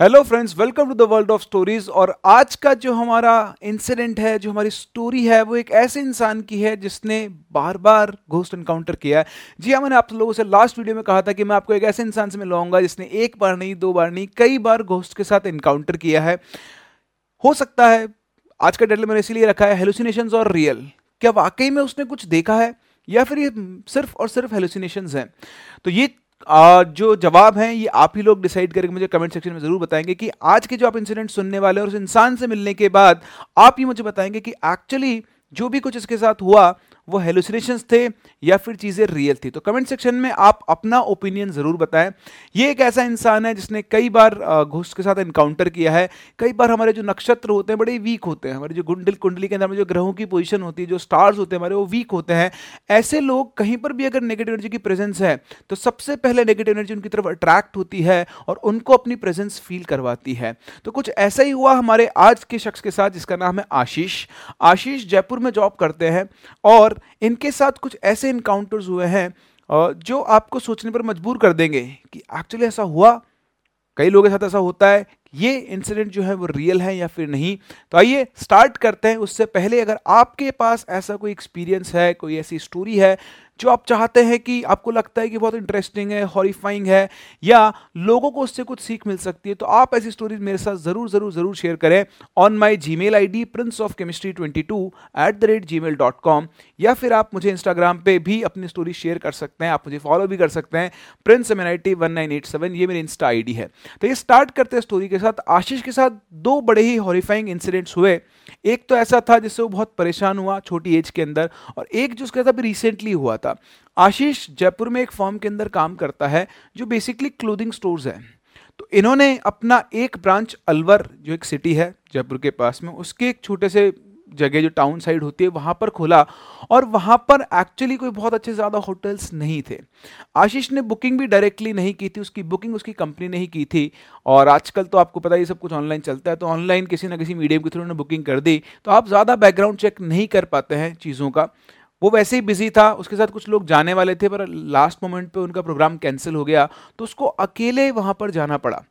Hello friends welcome to the world of stories और आज का जो हमारा इंसिडेंट है, जो हमारी स्टोरी है, वो एक ऐसे इंसान की है जिसने बार बार घोस्ट एनकाउंटर किया है। जी हाँ मैंने आप लोगों से लास्ट वीडियो में कहा था कि मैं आपको एक ऐसे इंसान से मिलवाऊँगा जिसने एक बार नहीं, दो बार नहीं, कई बार घोस्ट के साथ इनकाउंटर किया है। हो सकता है, आज का डेटल मैंने इसीलिए रखा है हेलुसिनेशन और रियल क्या वाकई में उसने कुछ देखा है? या फिर ये सिर्फ़ और सिर्फ़ हेलुसिनेशन हैं? तो ये जो जवाब हैं, ये आप ही लोग डिसाइड करके मुझे कमेंट सेक्शन में ज़रूर बताएँगे कि आज के जो आप इंसिडेंट सुनने वाले हैं और उस इंसान से मिलने के बाद आप ही मुझे बताएँगे कि एक्चुअली जो भी कुछ इसके साथ हुआ वो हेलुसिनेशंस थे या फिर चीज़ें रियल थी? तो कमेंट सेक्शन में आप अपना ओपिनियन ज़रूर बताएँ। ये एक ऐसा इंसान है जिसने कई बार घुस के साथ इनकाउंटर किया है। कई बार हमारे जो नक्षत्र होते हैं, बड़े वीक होते हैं। हमारे जो गुंडल, कुंडली के अंदर में जो ग्रहों की पोजिशन होती है, जो स्टार्स होते हैं, हमारे वो वीक होते हैं। ऐसे लोग कहीं पर भी अगर नेगेटिव एनर्जी की प्रेजेंस है तो सबसे पहले नेगेटिव एनर्जी उनकी तरफ़ अट्रैक्ट होती है और उनको अपनी प्रेजेंस फील करवाती है। तो कुछ ऐसा ही हुआ हमारे आज के शख्स के साथ, जिसका नाम है आशीष। आशीष जयपुर में जॉब करते हैं और इनके साथ कुछ ऐसे इनकाउंटर्स हुए हैं जो आपको सोचने पर मजबूर कर देंगे कि एक्चुअली ऐसा हुआ। कई लोगों के साथ ऐसा होता है। ये इंसिडेंट जो है वो रियल है या फिर नहीं? तो आइए स्टार्ट करते हैं। उससे पहले अगर आपके पास ऐसा कोई एक्सपीरियंस है, कोई ऐसी स्टोरी है जो आप चाहते हैं कि आपको लगता है कि बहुत इंटरेस्टिंग है हॉरीफाइंग है, या लोगों को उससे कुछ सीख मिल सकती है तो आप ऐसी स्टोरीज मेरे साथ ज़रूर ज़रूर ज़रूर शेयर करें on my Gmail I D prince of chemistry twenty two at the rate Gmail dot com या फिर आप मुझे इंस्टाग्राम पे भी अपनी स्टोरी शेयर कर सकते हैं, आप मुझे फॉलो भी कर सकते हैं prince M N I T one nine eight seven ये मेरी इंस्टा आई डी है। तो ये स्टार्ट करते हैं स्टोरी के साथ, आशीष के साथ दो बड़े ही हॉरीफाइंग इंसिडेंट्स हुए। एक तो ऐसा था जिससे वो बहुत परेशान हुआ छोटी एज के अंदर, और एक जो उसके साथ अभी रिसेंटली हुआ था आशीष जयपुर में एक फॉर्म के अंदर काम करता है, जो बेसिकली क्लोथिंग स्टोर्स है। तो इन्होंने अपना एक ब्रांच अलवर, जो एक सिटी है, जयपुर के पास में, उसके एक छोटे से जगह, जो टाउन साइड होती है, वहाँ पर खोला। और वहाँ पर एक्चुअली कोई बहुत अच्छे ज़्यादा होटल्स नहीं थे। आशीष ने बुकिंग भी डायरेक्टली नहीं की थी, उसकी बुकिंग उसकी कंपनी ने ही की थी। और आजकल तो आपको पता ही सब कुछ ऑनलाइन चलता है तो ऑनलाइन किसी ना किसी मीडियम के थ्रू उन्होंने बुकिंग कर दी। तो आप ज़्यादा बैकग्राउंड चेक नहीं कर पाते हैं चीज़ों का। वो वैसे ही बिज़ी था, उसके साथ कुछ लोग जाने वाले थे, पर लास्ट मोमेंट पे उनका प्रोग्राम कैंसिल हो गया तो उसको अकेले वहाँ पर जाना पड़ा।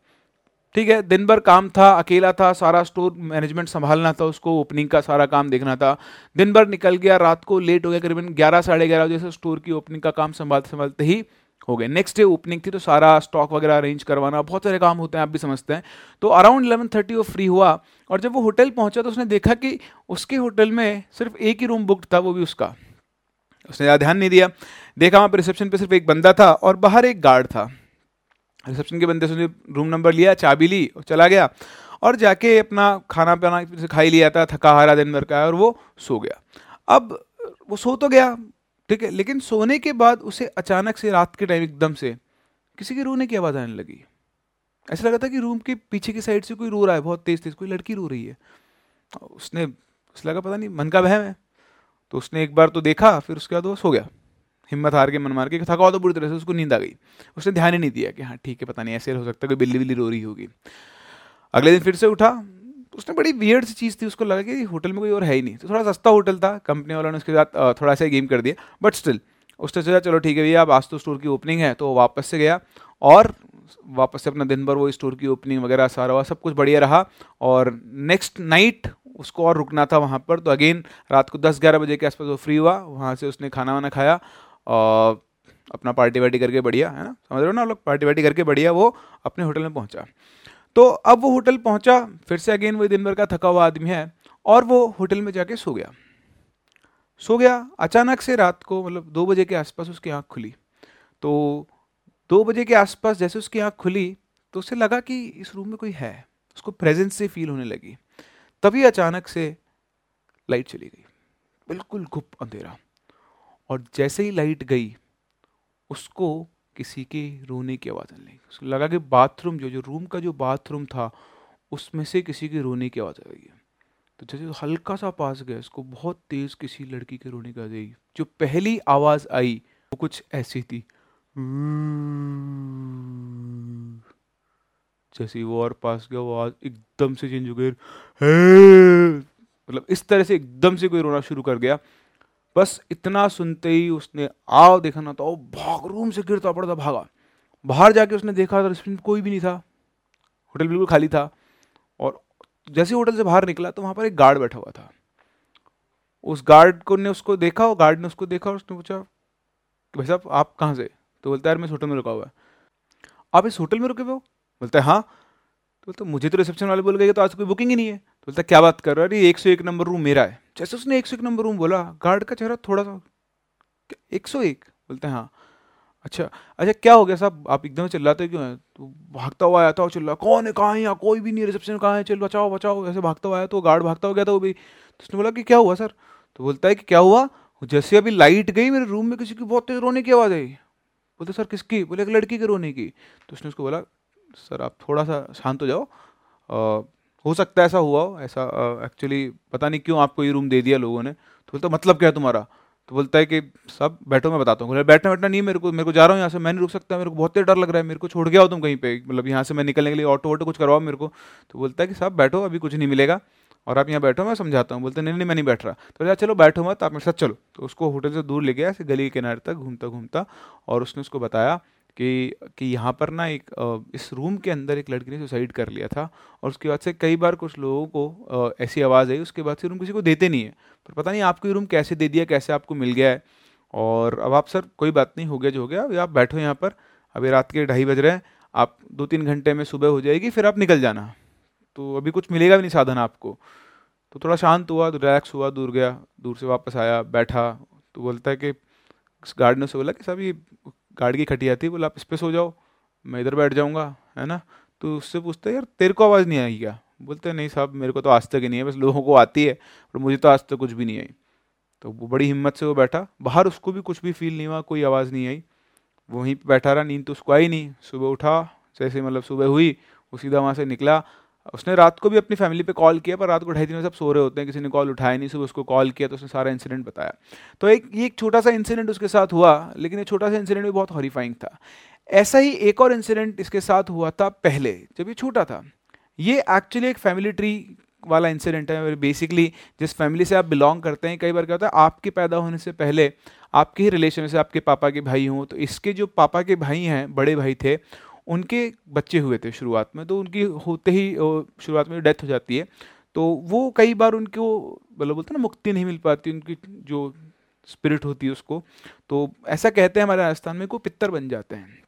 ठीक है, दिन भर काम था, अकेला था, सारा स्टोर मैनेजमेंट संभालना था, उसको ओपनिंग का सारा काम देखना था। दिन भर निकल गया, रात को लेट हो गया, करीबन ग्यारह, साढ़े ग्यारह बजे से स्टोर की ओपनिंग का काम संभालते संभालते ही हो गए। नेक्स्ट डे ओपनिंग थी तो सारा स्टॉक वगैरह अरेंज करवाना, बहुत सारे काम होते हैं, आप भी समझते हैं। तो अराउंड इलेवन थर्टी वो फ्री हुआ, और जब वो होटल पहुँचा तो उसने देखा कि उसके होटल में सिर्फ़ एक ही रूम बुक था, वो भी उसका। उसने ज़्यादा ध्यान नहीं दिया। देखा वहाँ पर रिसेप्शन पे सिर्फ़ एक बंदा था और बाहर एक गार्ड था। रिसेप्शन के बंदे से रूम नंबर लिया, चाबी ली और चला गया। और जाके अपना खाना पीना खाई लिया था, थका हारा दिन भर का और वो सो गया। अब वो सो तो गया, ठीक है, लेकिन सोने के बाद उसे अचानक से रात के टाइम एकदम से किसी के रोने की आवाज़ आने लगी। ऐसा लगा था कि रूम के पीछे की साइड से कोई रो रहा है, बहुत तेज तेज कोई लड़की रो रही है। उसने, उसे लगा पता नहीं, मन का वहम है। तो उसने एक बार तो देखा, फिर उसके बाद वो सो गया। हिम्मत हार के मन मार के थका तो बुरी तरह से उसको नींद आ गई। उसने ध्यान ही नहीं दिया कि हाँ ठीक है, पता नहीं, ऐसे हो सकता कोई बिल्ली बिल्ली रो रही होगी। अगले दिन फिर से उठा। तो उसने बड़ी वियर्ड सी चीज़ थी, उसको लगा कि होटल में कोई और है ही नहीं। तो थोड़ा सस्ता होटल था कंपनी वालों ने उसके साथ थोड़ा सा गेम कर दिया। बट स्टिल उसने सोचा, चलो ठीक है भैया, अब आज तो स्टोर की ओपनिंग है। तो वापस से गया और वापस से अपना दिन भर वो स्टोर की ओपनिंग वगैरह सारा हुआ सब कुछ बढ़िया रहा। और नेक्स्ट नाइट उसको और रुकना था वहाँ पर। तो अगेन, रात को दस ग्यारह बजे के आसपास वो फ्री हुआ, वहाँ से उसने खाना वाना खाया और अपना पार्टी वार्टी करके बढ़िया, है ना? समझ रहे हो ना लोग? पार्टी वार्टी करके बढ़िया वो अपने होटल में पहुँचा। तो अब वो होटल पहुँचा, फिर से अगेन वही दिन भर का थका हुआ आदमी है और वो होटल में जाके सो गया। सो गया, अचानक से रात को मतलब दो बजे के आसपास उसकी आँख खुली। तो दो बजे के आसपास जैसे उसकी आँख खुली तो उसे लगा कि इस रूम में कोई है, उसको प्रेजेंस से फील होने लगी। तभी अचानक से लाइट चली गई। बिल्कुल गुप अंधेरा। और जैसे ही लाइट गई, उसको किसी के रोने की आवाज़ आने लगी। उसको लगा कि बाथरूम, जो जो रूम का जो बाथरूम था, उसमें से किसी के रोने की आवाज़ आ है। तो जैसे हल्का सा पास गया, उसको बहुत तेज किसी लड़की के रोने की आवाज़ आई। जो पहली आवाज़ आई, वो कुछ ऐसी थी। जैसे वो और पास गया, वो आवाज़ एकदम से चेंज हो गई मतलब इस तरह से एकदम से कोई रोना शुरू कर गया। बस इतना सुनते ही उसने, आओ देखा ना तो भाग रूम से गिरता पड़ता भागा। बाहर जाके उसने देखा तो रेस्टोरेंट कोई भी नहीं था। होटल बिल्कुल खाली था। और जैसे होटल से बाहर निकला तो वहाँ पर एक गार्ड बैठा हुआ था। उस गार्ड को ने उसको देखा, और गार्ड ने उसको देखा और उसने पूछा, भाई साहब, आप कहाँ से? तो बोलता है, यार, मैं इस होटल में रुका हुआ है। आप इस होटल में रुके हुए हो? बोलता है हाँ। तो बोलता मुझे तो रिसेप्शन वाले बोल गए तो आज कोई बुकिंग ही नहीं है। तो बोलता क्या बात कर रहा है? अरे, एक सौ एक नंबर रूम मेरा है। जैसे उसने एक सौ एक नंबर रूम बोला गार्ड का चेहरा थोड़ा सा, एक सौ एक? बोलते हैं हाँ। अच्छा अच्छा क्या हो गया साहब? आप एकदम चिल्लाते क्यों हैं? तो भागता हुआ आया था और चिल्ला, कौन है, कहाँ है यहाँ? कोई भी नहीं रिसेप्शन कहाँ है? चल, बचाओ बचाओ। ऐसे भागता हुआ आया तो गार्ड भागता हो गया था वो भी तो उसने बोला कि, क्या हुआ सर? तो बोलता है कि, क्या हुआ? जैसे अभी लाइट गई मेरे रूम में, किसी की बहुत तेज रोने की आवाज़ आई। बोलते सर, किसकी? बोले, एक लड़की के रोने की। तो उसने उसको बोला सर आप थोड़ा सा शांत हो जाओ। आ, हो सकता है ऐसा हुआ हो ऐसा एक्चुअली पता नहीं क्यों आपको ये रूम दे दिया लोगों ने। तो बोलता मतलब क्या है तुम्हारा? तो बोलता है कि सब बैठो मैं बताता हूँ। बैठना बैठना नहीं मेरे को मेरे को जा रहा हूँ यहाँ से मैं नहीं रुक सकता मेरे को बहुत तेज डर लग रहा है मेरे को छोड़ गया हो तुम कहीं पे मतलब यहाँ से मैं निकलने के लिए ऑटो वोटो कुछ करवाओ मेरे को। तो बोलता है कि साहब बैठो अभी कुछ नहीं मिलेगा और आप यहाँ बैठो मैं समझाता हूँ। बोलते नहीं नहीं मैं नहीं बैठ रहा। तो यार चलो बैठो मत आप मेरे साथ चलो। तो उसको होटल से दूर ले गया ऐसे गली के किनारे तक घूमता घूमता और उसने उसको बताया कि कि यहाँ पर ना एक इस रूम के अंदर एक लड़की ने सुसाइड कर लिया था और उसके बाद से कई बार कुछ लोगों को ऐसी आवाज़ आई, उसके बाद से रूम किसी को देते नहीं है। पर पता नहीं आपको ये रूम कैसे दे दिया, कैसे आपको मिल गया है। और अब आप, सर, कोई बात नहीं, हो गया जो हो गया अभी आप बैठो यहाँ पर। अभी रात के ढाई बज रहे हैं, आप दो तीन घंटे में सुबह हो जाएगी, फिर आप निकल जाना। तो अभी कुछ मिलेगा भी नहीं साधन आपको। तो थोड़ा शांत हुआ, रिलैक्स हुआ, दूर गया, दूर से वापस आया, बैठा। तो बोलता है कि गार्ड ने से बोला कि, साहब, ये गार्ड की खटिया थी, बोला, आप इस पर सो जाओ, मैं इधर बैठ जाऊँगा, है ना? तो उससे पूछते यार, तेरे को आवाज़ नहीं आई क्या? बोलते नहीं साहब, मेरे को तो आज तक ही नहीं है बस लोगों को आती है, पर मुझे तो आज तक कुछ भी नहीं आई। तो वो बड़ी हिम्मत से वो बैठा, बाहर उसको भी कुछ भी फील नहीं हुआ, कोई आवाज़ नहीं आई। वहीं बैठा रहा, नींद तो उसको आई नहीं। सुबह उठा, जैसे मतलब सुबह हुई, वो सीधा वहाँ से निकला उसने रात को भी अपनी फैमिली पे कॉल किया, पर रात को ढाई दिन में सब सो रहे होते हैं, किसी ने कॉल उठाया नहीं, सुबह उसको कॉल किया तो उसने सारा इंसिडेंट बताया। तो एक, ये एक छोटा सा इंसिडेंट उसके साथ हुआ, लेकिन ये छोटा सा इंसिडेंट भी बहुत हॉरीफाइंग था। ऐसा ही एक और इंसिडेंट इसके साथ हुआ था पहले, जब ये छोटा था। ये एक्चुअली एक फैमिली ट्री वाला इंसिडेंट है बेसिकली जिस फैमिली से आप बिलोंग करते हैं, कई बार क्या होता है, आपके पैदा होने से पहले आपके ही रिलेशन से आपके पापा के भाई हों तो इसके जो पापा के भाई हैं, बड़े भाई थे उनके बच्चे हुए थे शुरुआत में तो उनकी होते ही शुरुआत में डेथ हो जाती है तो वो कई बार उनको मतलब बोलते ना मुक्ति नहीं मिल पाती उनकी जो स्पिरिट होती है उसको। तो ऐसा कहते हैं हमारे राजस्थान में को पित्तर बन जाते हैं।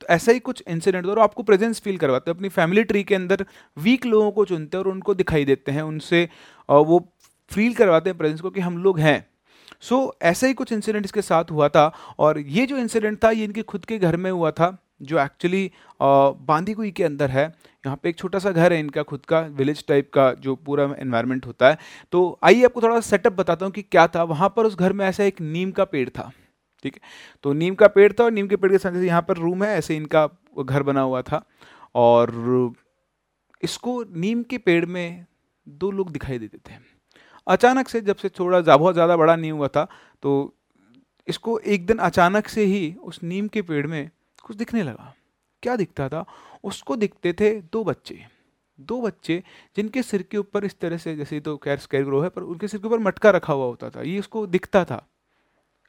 तो ऐसा ही कुछ इंसिडेंट और आपको प्रेजेंस फील करवाते हैं। अपनी फैमिली ट्री के अंदर वीक लोगों को चुनते हैं और उनको दिखाई देते हैं उनसे वो फील करवाते हैं प्रेजेंस को कि हम लोग हैं। सो so, ऐसा ही कुछ इंसिडेंट इसके साथ हुआ था और ये जो इंसिडेंट था ये इनके खुद के घर में हुआ था। जो एक्चुअली बांदीकुई के अंदर है, यहाँ पे एक छोटा सा घर है इनका, खुद का विलेज टाइप का जो पूरा एनवायरनमेंट होता है। तो आइए आपको थोड़ा सा सेटअप बताता हूँ कि क्या था। वहाँ पर उस घर में ऐसा एक नीम का पेड़ था, ठीक है? तो नीम का पेड़ था और नीम के पेड़ के साथ जैसे यहाँ पर रूम है, ऐसे इनका घर बना हुआ था। और इसको नीम के पेड़ में दो लोग दिखाई देते थे। अचानक से जब से थोड़ा बहुत ज़्यादा बड़ा नीम हुआ था तो इसको एक दिन अचानक से ही उस नीम के पेड़ में कुछ दिखने लगा। क्या दिखता था? उसको दिखते थे दो बच्चे। दो बच्चे जिनके सिर के ऊपर इस तरह से, जैसे तो खैर स्केर ग्रो है, पर उनके सिर के ऊपर मटका रखा हुआ होता था। ये उसको दिखता था,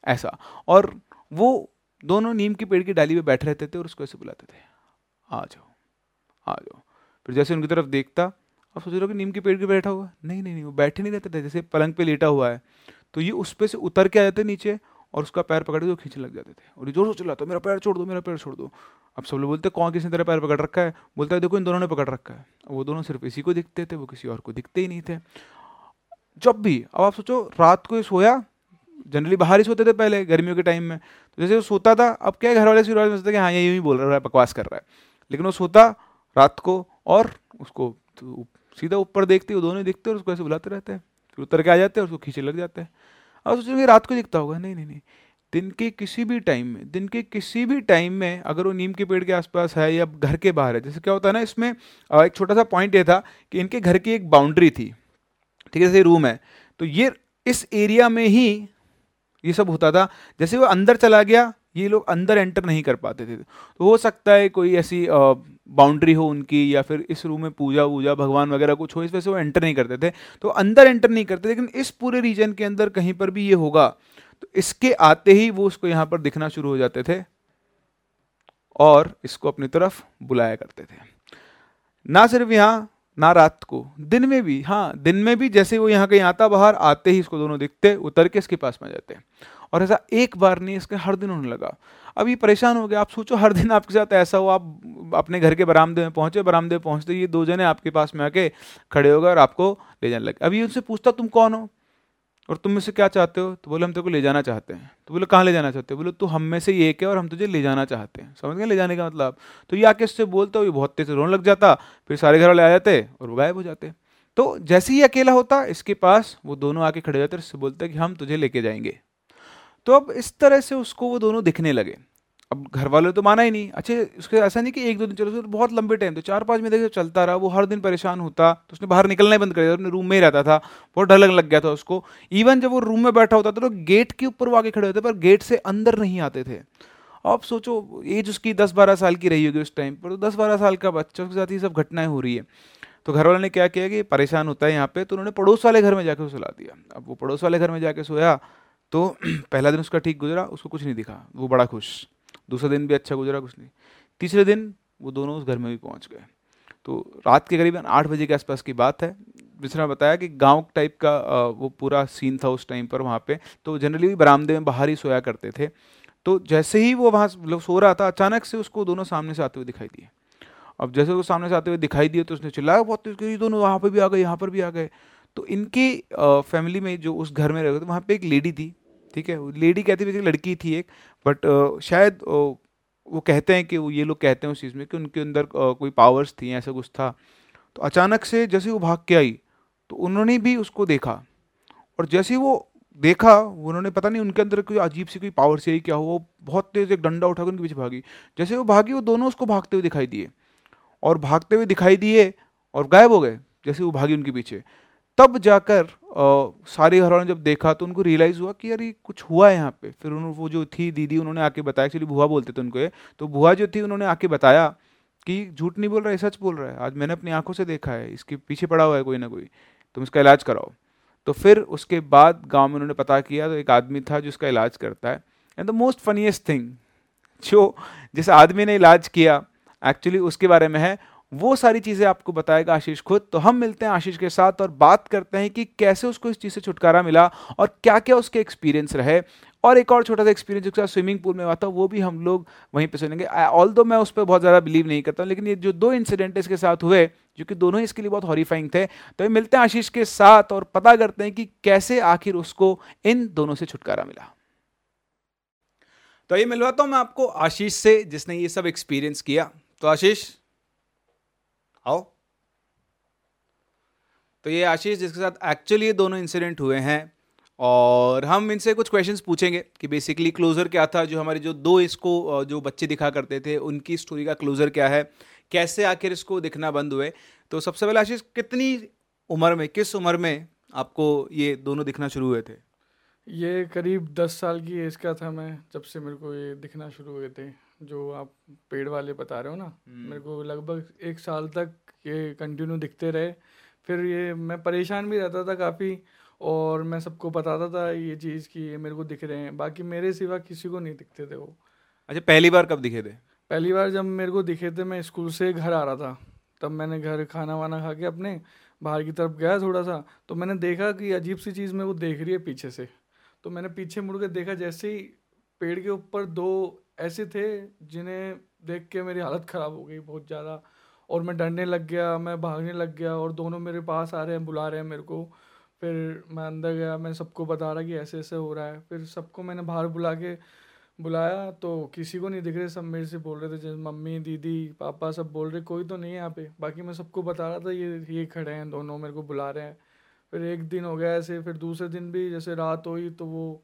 ऐसा। और वो दोनों नीम के पेड़ की डाली में बैठे रहते थे और उसको ऐसे बुलाते थे। आ जाओ आ जाओ। फिर जैसे उनकी तरफ़ देखता और सोच रहा कि नीम के पेड़ के बैठा हुआ? नहीं नहीं नहीं, वो बैठे नहीं रहते थे, जैसे पलंग पे लेटा हुआ है। तो ये उस पर से उतर के आ जाते नीचे और उसका पैर पकड़ के खींचने लग जाते थे। और ज़ोर से चिल्लाता, मेरा पैर छोड़ दो, मेरा पैर छोड़ दो। अब सब लोग बोलते, कौन किसी तरह पैर पकड़ रखा है? बोलता है, देखो इन दोनों ने पकड़ रखा है। वो दोनों सिर्फ़ इसी को दिखते थे, वो किसी और को दिखते ही नहीं थे। जब भी, अब आप सोचो, रात को सोया, जनरली बाहर ही सोते थे पहले, गर्मियों के टाइम में। तो जैसे वो सोता था, अब क्या घर वाले शुरुआत में सोचते कि हाँ ये यूँ बोल रहा है, बकवास कर रहा है। लेकिन वो सोता रात को और उसको तो सीधा ऊपर देखते, वो दोनों ही दिखते और उसको ऐसे बुलाते रहते हैं। फिर उतर के आ जाते हैं और उसको खींचे लग जाते हैं। अब सोचो रात को दिखता होगा। नहीं नहीं नहीं। दिन के किसी भी टाइम में, दिन के किसी भी टाइम में अगर वो नीम के पेड़ के आसपास है या घर के बाहर है, जैसे क्या होता है ना, इसमें एक छोटा सा पॉइंट ये था कि इनके घर की एक बाउंड्री थी। ठीक है, जैसे रूम है। तो ये, इस एरिया में ही ये सब होता था। जैसे वो अंदर चला गया ये लोग अंदर एंटर नहीं कर पाते थे। तो हो सकता है कोई ऐसी बाउंड्री हो उनकी या फिर इस रूम में पूजा वूजा, भगवान वगैरह कुछ हो, इस वजह से वो एंटर नहीं करते थे। तो अंदर एंटर नहीं करते, लेकिन इस पूरे रीजन के अंदर कहीं पर भी ये होगा। तो इसके आते ही वो उसको यहाँ पर दिखना शुरू हो जाते थे और इसको अपनी तरफ़ बुलाया करते थे। ना सिर्फ़ यहाँ, ना रात को, दिन में भी हाँ दिन में भी जैसे वो यहाँ कहीं आता बाहर, आते ही इसको दोनों दिखते, उतर के इसके पास में जाते और ऐसा एक बार नहीं, इसके हर दिन होने लगा। अब ये परेशान हो गया, आप सोचो हर दिन आपके साथ ऐसा हो, आप अपने घर के बरामदे में पहुँचे, बरामदे में पहुँचते ये दो जने आपके पास में आके खड़े हो गए और आपको ले जाने लगे। अभी उनसे पूछता, तुम कौन हो? और तुम मुझसे क्या चाहते हो? तो बोले, हम तेरे को ले जाना चाहते हैं। तो बोले, कहाँ ले जाना चाहते हो? बोले, तू हम में से ये एक है और हम तुझे ले जाना चाहते हैं। समझ गए, ले जाने का मतलब। तो ये आके उससे बोलते हो ये बहुत तेज रोने लग जाता, फिर सारे घर वाले आ जाते और वो गायब हो जाते। तो जैसे ही अकेला होता, इसके पास वो दोनों आके खड़े जाते उससे बोलते कि, हम तुझे लेके जाएँगे। तो अब इस तरह से उसको वो दोनों दिखने लगे। अब घर वालों तो माना ही नहीं। अच्छे, उसके ऐसा नहीं कि एक दो दिन चलो तो बहुत लंबे टाइम तो चार पाँच महीने जब चलता रहा, वो हर दिन परेशान होता तो उसने बाहर निकलना ही बंद कर दिया, अपने रूम में ही रहता था, बहुत डर लग गया था उसको। इवन जब वो रूम में बैठा होता था तो गेट के ऊपर वो आके खड़े होते, पर गेट से अंदर नहीं आते थे। अब सोचो एज उसकी दस बारह साल की रही होगी उस टाइम पर तो दस बारह साल का बच्चा, उसके साथ ये सब घटनाएँ हो रही है। तो घर वालों ने क्या किया कि परेशान होता है यहाँ पे तो उन्होंने पड़ोस वाले घर में जाकर सुला दिया। अब वो पड़ोस वाले घर में जाके सोया तो पहला दिन उसका ठीक गुजरा, उसको कुछ नहीं दिखा। वो बड़ा खुश। दूसरा दिन भी अच्छा गुजरा, कुछ नहीं। तीसरे दिन वो दोनों उस घर में भी पहुँच गए। तो रात के करीबन आठ बजे के आसपास की बात है। जिसने बताया कि गाँव टाइप का वो पूरा सीन था उस टाइम पर वहाँ पे। तो जनरली भी बरामदे में बाहर ही सोया करते थे। तो जैसे ही वो वहाँ मतलब सो रहा था, अचानक से उसको दोनों सामने से आते हुए दिखाई दिए। अब जैसे वो सामने से आते हुए दिखाई दिए तो उसने चिल्लाया बहुत दोनों वहाँ पर भी आ गए, यहाँ पर भी आ गए। तो इनकी फैमिली में जो उस घर में रहे थे, वहाँ पे एक लेडी थी, ठीक है? लेडी कहती है लड़की थी एक बट शायद वो कहते हैं कि वो, ये लोग कहते हैं उस चीज़ में कि उनके अंदर कोई पावर्स थी, ऐसा कुछ था। तो अचानक से जैसे वो भाग के आई तो उन्होंने भी उसको देखा। और जैसे वो देखा, उन्होंने पता नहीं उनके अंदर कोई अजीब सी कोई पावर से ही क्या हुआ, वो बहुत तेज एक डंडा उठाकर उनके पीछे भागी। जैसे वो भागी, वो दोनों उसको भागते हुए दिखाई दिए। और भागते हुए दिखाई दिए और गायब हो गए, जैसे वो भागी उनके पीछे। तब जाकर सारे घर वालों ने जब देखा तो उनको रियलाइज़ हुआ कि यार ये कुछ हुआ है यहाँ पे। फिर उन्होंने, वो जो थी दीदी उन्होंने आके बताया, एक्चुअली बुआ बोलते थे उनको ये तो बुआ जो थी उन्होंने आके बताया कि झूठ नहीं बोल रहा है सच बोल रहा है। आज मैंने अपनी आँखों से देखा है, इसके पीछे पड़ा हुआ है कोई ना कोई, तुम इसका इलाज कराओ। तो फिर उसके बाद गाँव में उन्होंने पता किया तो एक आदमी था जो इसका इलाज करता है। And the most funniest thing जो जिस आदमी ने इलाज किया एक्चुअली उसके बारे में है वो सारी चीज़ें आपको बताएगा आशीष खुद। तो हम मिलते हैं आशीष के साथ और बात करते हैं कि कैसे उसको इस चीज़ से छुटकारा मिला और क्या क्या उसके एक्सपीरियंस रहे। और एक और छोटा सा एक्सपीरियंस साथ स्विमिंग पूल में हुआ था, वो भी हम लोग वहीं पे सुनेंगे। ऑल दो मैं उस पर बहुत ज़्यादा बिलीव नहीं करता हूँ, लेकिन ये जो दो इंसिडेंट इसके साथ हुए, जो कि दोनों ही इसके लिए बहुत हॉरीफाइंग थे तो ये मिलते हैं आशीष के साथ और पता करते हैं कि कैसे आखिर उसको इन दोनों से छुटकारा मिला। तो ये मिलवाता हूँ मैं आपको आशीष से, जिसने ये सब एक्सपीरियंस किया। तो आशीष आओ। तो ये आशीष जिसके साथ एक्चुअली ये दोनों इंसिडेंट हुए हैं और हम इनसे कुछ क्वेश्चंस पूछेंगे कि बेसिकली क्लोजर क्या था जो हमारे जो दो इसको जो बच्चे दिखा करते थे उनकी स्टोरी का क्लोजर क्या है कैसे आखिर इसको दिखना बंद हुए। तो सबसे पहले आशीष कितनी उम्र में किस उम्र में आपको ये दोनों दिखना शुरू हुए थे? ये करीब दस साल की एज का था मैं जब से मेरे को ये दिखना शुरू हुए थे। जो आप पेड़ वाले बता रहे हो ना हम्म। मेरे को लगभग एक साल तक ये कंटिन्यू दिखते रहे। फिर ये मैं परेशान भी रहता था काफ़ी और मैं सबको बताता था ये चीज़ कि ये मेरे को दिख रहे हैं। बाकी मेरे सिवा किसी को नहीं दिखते थे वो। अच्छा पहली बार कब दिखे थे? पहली बार जब मेरे को दिखे थे मैं स्कूल से घर आ रहा था। तब मैंने घर खाना वाना खा के अपने बाहर की तरफ़ गया थोड़ा सा तो मैंने देखा कि अजीब सी चीज़ मेरे को देख रही है पीछे से। तो मैंने पीछे मुड़ के देखा जैसे ही पेड़ के ऊपर दो ऐसे थे जिन्हें देख के मेरी हालत ख़राब हो गई बहुत ज़्यादा। और मैं डरने लग गया, मैं भागने लग गया और दोनों मेरे पास आ रहे हैं, बुला रहे हैं मेरे को। फिर मैं अंदर गया, मैं सबको बता रहा कि ऐसे ऐसे हो रहा है। फिर सबको मैंने बाहर बुला के बुलाया तो किसी को नहीं दिख रहे, सब मेरे से बोल रहे थे, जैसे मम्मी, दीदी, पापा सब बोल रहे, कोई तो नहीं है यहाँ पे। बाकी मैं सबको बता रहा था, ये ये खड़े हैं, दोनों मेरे को बुला रहे हैं। फिर एक दिन हो गया ऐसे, फिर दूसरे दिन भी जैसे रात हुई तो वो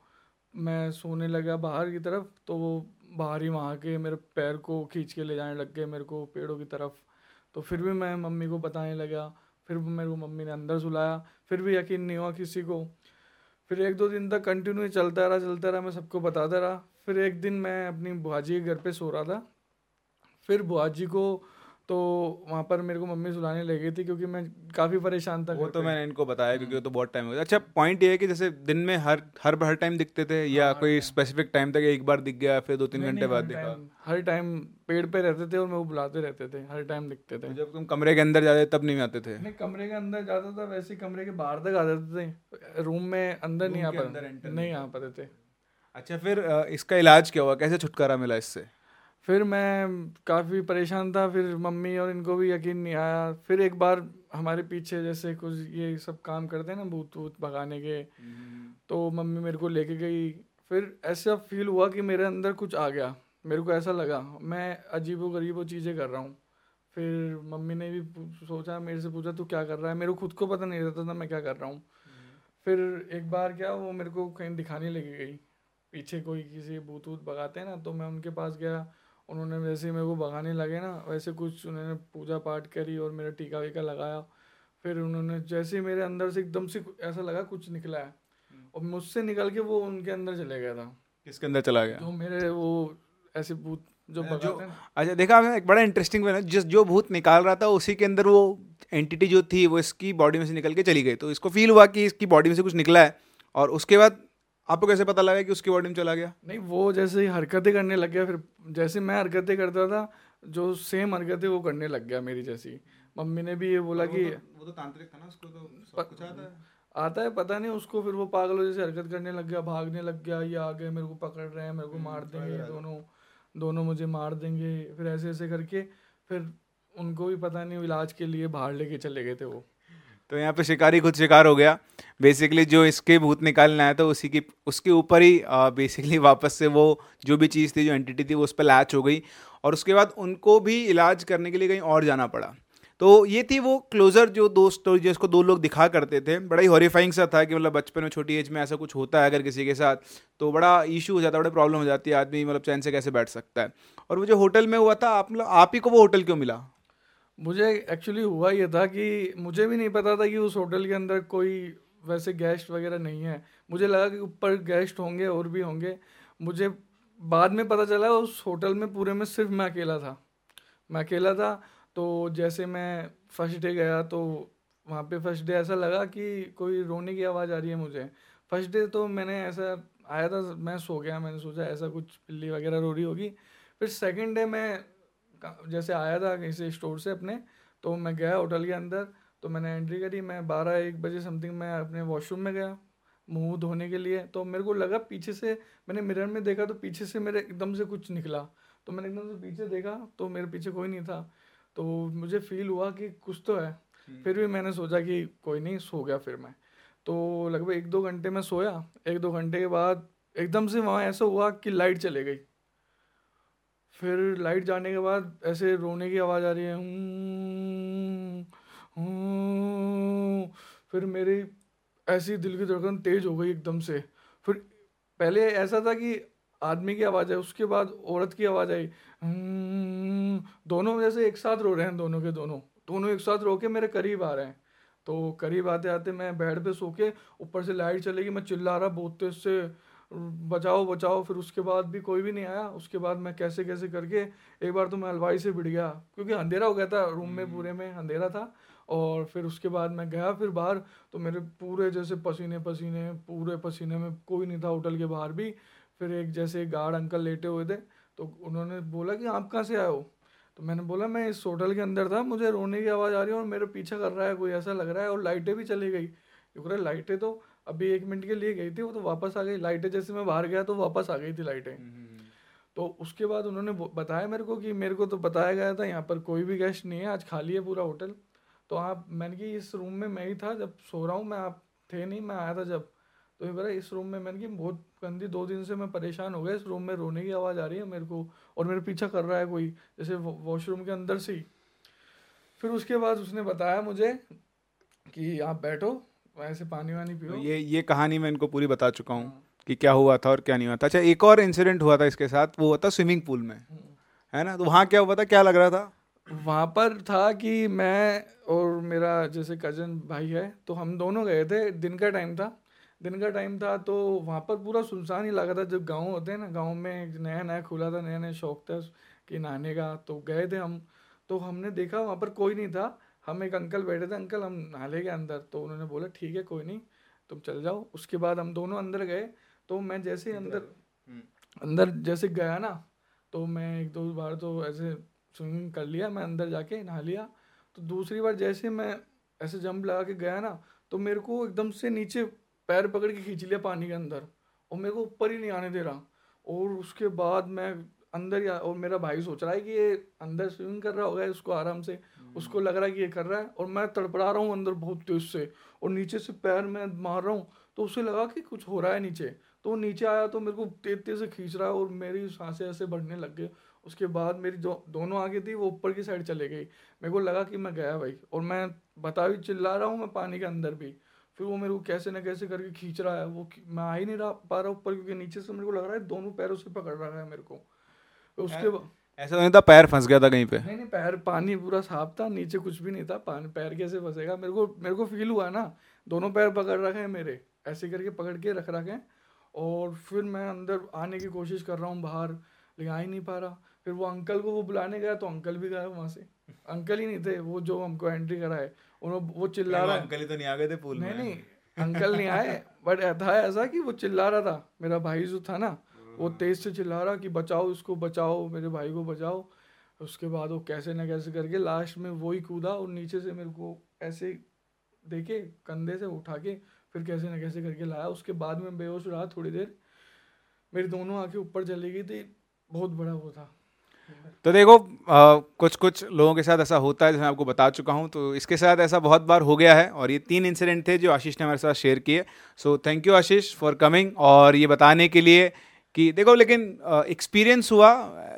मैं सोने लगा बाहर की तरफ़ तो वो बाहर ही वहाँ के मेरे पैर को खींच के ले जाने लग गए मेरे को पेड़ों की तरफ़। तो फिर भी मैं मम्मी को बताने लगा। फिर मेरे को मम्मी ने अंदर सुलाया। फिर भी यकीन नहीं हुआ किसी को। फिर एक दो दिन तक कंटिन्यू चलता रहा चलता रहा। मैं सबको बताता रहा। फिर एक दिन मैं अपनी बुआ जी के घर पे सो रहा था। फिर बुआ जी को तो वहाँ पर मेरे को मम्मी सुलाने लगी थी क्योंकि मैं काफ़ी परेशान था वो तो मैंने इनको बताया क्योंकि वो तो बहुत टाइम हो गया। अच्छा पॉइंट ये है कि जैसे दिन में हर हर हर टाइम दिखते थे या कोई स्पेसिफिक टाइम था कि एक बार दिख गया फिर दो तीन घंटे बाद दिखा। हर टाइम पेड़ पे रहते थे और मैं वो बुलाते रहते थे हर टाइम दिखते थे। तो जब तुम कमरे के अंदर जाते तब नहीं आते थे? नहीं कमरे के अंदर जाता था वैसे ही कमरे के बाहर तक आ जाते थे। रूम में अंदर नहीं आ पाते नहीं आ पाते थे। अच्छा फिर इसका इलाज क्या हुआ? कैसे छुटकारा मिला इससे? फिर मैं काफ़ी परेशान था फिर मम्मी और इनको भी यकीन नहीं आया। फिर एक बार हमारे पीछे जैसे कुछ ये सब काम करते हैं ना भूत वूत भगाने के तो मम्मी मेरे को लेके गई। फिर ऐसा फील हुआ कि मेरे अंदर कुछ आ गया। मेरे को ऐसा लगा मैं अजीबो गरीबो चीज़ें कर रहा हूँ। फिर मम्मी ने भी सोचा मेरे से पूछा तू क्या कर रहा है? मेरे को खुद को पता नहीं रहता था मैं क्या कर रहा हूँ? फिर एक बार क्या वो मेरे को कहीं दिखाने लगी गई। पीछे कोई किसी भूत वूत भगाते हैं ना तो मैं उनके पास गया। उन्होंने वैसे ही मेरे को भगाने लगे ना वैसे कुछ उन्होंने पूजा पाठ करी और मेरा टीका वीका लगाया। फिर उन्होंने जैसे ही मेरे अंदर से एकदम से ऐसा लगा कुछ निकला है और मुझसे निकल के वो उनके अंदर चले गया था। किसके अंदर चला गया? जो मेरे वो ऐसे भूत जो जो भगाते हैं ना, अच्छा देखा आपने एक बड़ा इंटरेस्टिंग है जिस जो भूत निकाल रहा था उसी के अंदर वो एंटिटी जो थी वो इसकी बॉडी में से निकल के चली गई। तो इसको फील हुआ कि इसकी बॉडी में से कुछ निकला है और उसके बाद आपको कैसे पता लगा कि उसकी बॉडी में चला गया? नहीं वो जैसे ही हरकतें करने लग गया फिर जैसे मैं हरकतें करता था जो सेम हरकतें वो करने लग गया मेरी जैसी मम्मी ने भी ये बोला कि वो तो तांत्रिक था ना उसको तो सब कुछ आता है। आता है पता नहीं उसको फिर वो पागलों जैसे हरकत करने लग गया भागने लग गया ये आ गए मेरे को पकड़ रहे हैं मेरे को मार देंगे दोनों दोनों मुझे मार देंगे फिर ऐसे ऐसे करके फिर उनको भी पता नहीं इलाज के लिए बाहर लेके चले गए थे वो। तो यहाँ पे शिकारी खुद शिकार हो गया। बेसिकली जो इसके भूत निकालने आया था, उसी की, उसके ऊपर ही बेसिकली वापस से वो जो भी चीज़ थी, जो एंटिटी थी, वो उस पर लैच हो गई और उसके बाद उनको भी इलाज करने के लिए कहीं और जाना पड़ा। तो ये थी वो क्लोजर जो दो स्टोरी जिसको दो लोग दिखा करते थे। बड़ा ही हॉरीफाइंग सा था कि मतलब बचपन में छोटी एज में ऐसा कुछ होता है अगर किसी के साथ तो बड़ा इशू हो जाता है, बड़ा प्रॉब्लम हो जाती है, आदमी मतलब चैन से कैसे बैठ सकता है। और वो जो होटल में हुआ था, आप मतलब आप ही को वो होटल क्यों मिला? मुझे एक्चुअली हुआ ये था कि मुझे भी नहीं पता था कि उस होटल के अंदर कोई वैसे गेस्ट वगैरह नहीं है। मुझे लगा कि ऊपर गेस्ट होंगे और भी होंगे। मुझे बाद में पता चला उस होटल में पूरे में सिर्फ़ मैं अकेला था। मैं अकेला था तो जैसे मैं फ़र्स्ट डे गया तो वहाँ पे फ़र्स्ट डे ऐसा लगा कि कोई रोने की आवाज़ आ रही है मुझे। फ़र्स्ट डे तो मैंने ऐसा आया था, मैं सो गया, मैंने सोचा ऐसा कुछ बिल्ली वगैरह रो रही होगी। फिर सेकंड डे मैं जैसे आया था किसी स्टोर से अपने तो मैं गया होटल के अंदर तो मैंने एंट्री करी मैं बारह एक बजे समथिंग मैं अपने वॉशरूम में गया मुँह धोने के लिए तो मेरे को लगा पीछे से मैंने मिरर में देखा तो पीछे से मेरे एकदम से कुछ निकला तो मैंने एकदम से पीछे देखा तो मेरे पीछे कोई नहीं था तो मुझे फील हुआ कि कुछ तो है फिर भी मैंने सोचा कि कोई नहीं सो गया फिर मैं तो लगभग एक दो घंटे में सोया एक दो घंटे के बाद एकदम से वहाँ ऐसा हुआ कि लाइट चले गई। फिर लाइट जाने के बाद ऐसे रोने की आवाज़ आ रही है। फिर मेरी ऐसी दिल की धड़कन तेज हो गई एकदम से। फिर पहले ऐसा था कि आदमी की आवाज़ आई, उसके बाद औरत की आवाज़ आई दोनों जैसे एक साथ रो रहे हैं, दोनों के दोनों। दोनों एक साथ रो के मेरे करीब आ रहे हैं। तो करीब आते आते मैं बेड पे सो के ऊपर से लाइट चलेगी, मैं चिल्ला रहा, बहुत तेज से बचाओ बचाओ, फिर उसके बाद भी कोई भी नहीं आया, उसके बाद मैं कैसे कैसे करके एक बार तो मैं हलवाई से भिड़ गया, क्योंकि अंधेरा हो गया था रूम में, पूरे में अंधेरा था, और फिर उसके बाद मैं गया फिर बाहर तो मेरे पूरे जैसे पसीने पसीने, पूरे पसीने में कोई नहीं था होटल के बाहर भी, फिर एक जैसे गार्ड अंकल लेटे हुए थे तो उन्होंने बोला कि आप कहाँ से आए हो? तो मैंने बोला, मैं इस होटल के अंदर था, मुझे रोने की आवाज़ आ रही है और मेरे पीछे कर रहा है, कोई ऐसा लग रहा है, और लाइटें भी चली गई। क्योंकि लाइटें तो अभी एक मिनट के लिए गई थी वो तो वापस आ गई। लाइटें जैसे मैं बाहर गया तो वापस आ गई थी लाइटें। तो उसके बाद उन्होंने बताया मेरे को कि मेरे को तो बताया गया था यहाँ पर कोई भी गेस्ट नहीं है आज खाली है पूरा होटल। तो आप मैंने कि इस रूम में मैं ही था जब सो रहा हूँ मैं आप थे नहीं मैं आया था जब। तो ये बोला इस रूम में मैंने कि बहुत गंदी दो दिन से मैं परेशान हो गया इस रूम में रोने की आवाज़ आ रही है मेरे को और मेरे पीछा कर रहा है कोई जैसे वॉशरूम के अंदर से ही। फिर उसके बाद उसने बताया मुझे कि आप बैठो ऐसे पानी वानी पियो। ये ये कहानी मैं इनको पूरी बता चुका हूँ हाँ। कि क्या हुआ था और क्या नहीं हुआ था। अच्छा एक और इंसिडेंट हुआ था इसके साथ वो हुआ था स्विमिंग पूल में। है। ना? तो वहाँ क्या हुआ था क्या लग रहा था? वहाँ पर था कि मैं और मेरा जैसे कज़न भाई है तो हम दोनों गए थे दिन का टाइम था। दिन का टाइम था तो वहाँ पर पूरा सुनसान ही लगा था जब गाँव होते हैं ना गाँव में नया नया खुला था नया नया शौक था कि नहाने का तो गए थे हम। तो हमने देखा वहाँ पर कोई नहीं था हम एक अंकल बैठे थे अंकल हम नाले के अंदर तो उन्होंने बोला ठीक है कोई नहीं तुम चल जाओ। उसके बाद हम दोनों अंदर गए तो मैं जैसे ही अंदर हम्म। अंदर जैसे गया ना तो मैं एक दो बार तो ऐसे स्विमिंग कर लिया मैं अंदर जाके नहा लिया। तो दूसरी बार जैसे मैं ऐसे जंप लगा के गया ना तो मेरे को एकदम से नीचे पैर पकड़ के खींच लिया पानी के अंदर और मेरे को ऊपर ही नहीं आने दे रहा। और उसके बाद मैं अंदर ही और मेरा भाई सोच रहा है कि ये अंदर स्विमिंग कर रहा होगा इसको आराम से। उसको लग रहा है कि ये कर रहा है और मैं तड़पड़ा रहा हूँ अंदर बहुत तेज से और नीचे से पैर में मार रहा हूँ तो उसे लगा कि कुछ हो रहा है नीचे। तो वो नीचे आया तो मेरे को तेज तेज से खींच रहा है और मेरी साँसें ऐसे बढ़ने लग गई। उसके बाद मेरी जो दोनों आगे थी वो ऊपर की साइड चले गई। मेरे को लगा कि मैं गया भाई और मैं बता भी चिल्ला रहा हूँ मैं पानी के अंदर भी। फिर वो मेरे को कैसे ना कैसे करके खींच रहा है वो मैं आ ही नहीं रहा पा रहा ऊपर क्योंकि नीचे से मेरे को लग रहा है दोनों पैरों से पकड़ रहा है मेरे को। उसके बाद ऐसा तो नहीं था पैर फंस गया था कहीं पे। नहीं नहीं पैर पानी पूरा साफ़ था नीचे कुछ भी नहीं था पानी पैर कैसे फंसेगा? मेरे को मेरे को फील हुआ ना दोनों पैर पकड़ रखे हैं मेरे ऐसे करके पकड़ के रख रखे हैं और फिर मैं अंदर आने की कोशिश कर रहा हूँ बाहर लेकिन आ ही नहीं पा रहा। फिर वो अंकल को वो बुलाने गया तो अंकल भी गए वहाँ से। अंकल ही नहीं थे वो जो हमको एंट्री कराए उन्होंने वो चिल्ला रहा अंकल ही तो नहीं आ गए थे पूल नहीं नहीं अंकल नहीं आए बट था ऐसा कि वो चिल्ला रहा था। मेरा भाई जो था ना वो तेज से चिल्ला रहा कि बचाओ उसको बचाओ मेरे भाई को बचाओ। उसके बाद वो कैसे ना कैसे करके लास्ट में वो ही कूदा और नीचे से मेरे को ऐसे देखे कंधे से उठा के फिर कैसे ना कैसे करके लाया। उसके बाद में बेहोश रहा थोड़ी देर। मेरी दोनों आँखें ऊपर चली गई थी। बहुत बड़ा वो था। तो देखो आ, कुछ कुछ लोगों के साथ ऐसा होता है जैसे मैं आपको बता चुका हूँ। तो इसके साथ ऐसा बहुत बार हो गया है और ये तीन इंसिडेंट थे जो आशीष ने हमारे साथ शेयर किए। So thank you Ashish for coming और ये बताने के लिए कि देखो, लेकिन एक्सपीरियंस हुआ,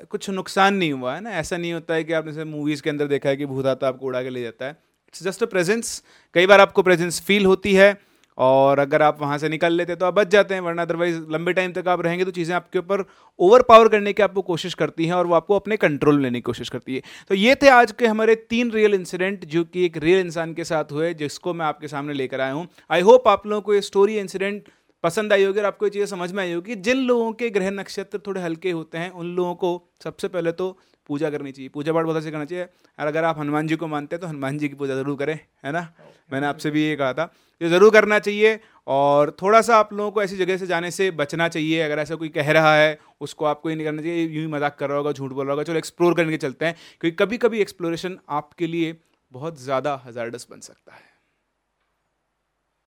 कुछ नुकसान नहीं हुआ, है ना? ऐसा नहीं होता है कि आपने मूवीज़ के अंदर देखा है कि भूत आता आपको उड़ा के ले जाता है। इट्स जस्ट अ प्रेजेंस कई बार आपको प्रेजेंस फील होती है, और अगर आप वहाँ से निकल लेते तो आप बच जाते हैं, वरना अदरवाइज़ लंबे टाइम तक आप रहेंगे तो चीज़ें आपके ऊपर ओवर पावर करने की आपको कोशिश करती हैं, और वो आपको अपने कंट्रोल लेने की कोशिश करती है। तो ये थे आज के हमारे तीन रियल इंसिडेंट जो कि एक रियल इंसान के साथ हुए, जिसको मैं आपके सामने लेकर आया हूँ। आई होप आप लोगों को ये स्टोरी इंसिडेंट पसंद आई होगी और आपको ये चीज़ें समझ में आई होगी, जिन लोगों के ग्रह नक्षत्र थोड़े हल्के होते हैं, उन लोगों को सबसे पहले तो पूजा करनी चाहिए। पूजा पाठ बहुत अच्छे करना चाहिए। और अगर आप हनुमान जी को मानते हैं तो हनुमान जी की पूजा ज़रूर करें, है ना? मैंने आपसे भी ये कहा था। ये ज़रूर करना चाहिए और थोड़ा सा आप लोगों को ऐसी जगह से जाने से बचना चाहिए। अगर ऐसा कोई कह रहा है, उसको आपको ये नहीं करना चाहिए। यूँ ही मज़ाक कर रहा होगा, झूठ बोल रहा होगा, चलो एक्सप्लोर करने के चलते हैं। क्योंकि कभी कभी एक्सप्लोरेशन आपके लिए बहुत ज़्यादा हजारडस बन सकता है।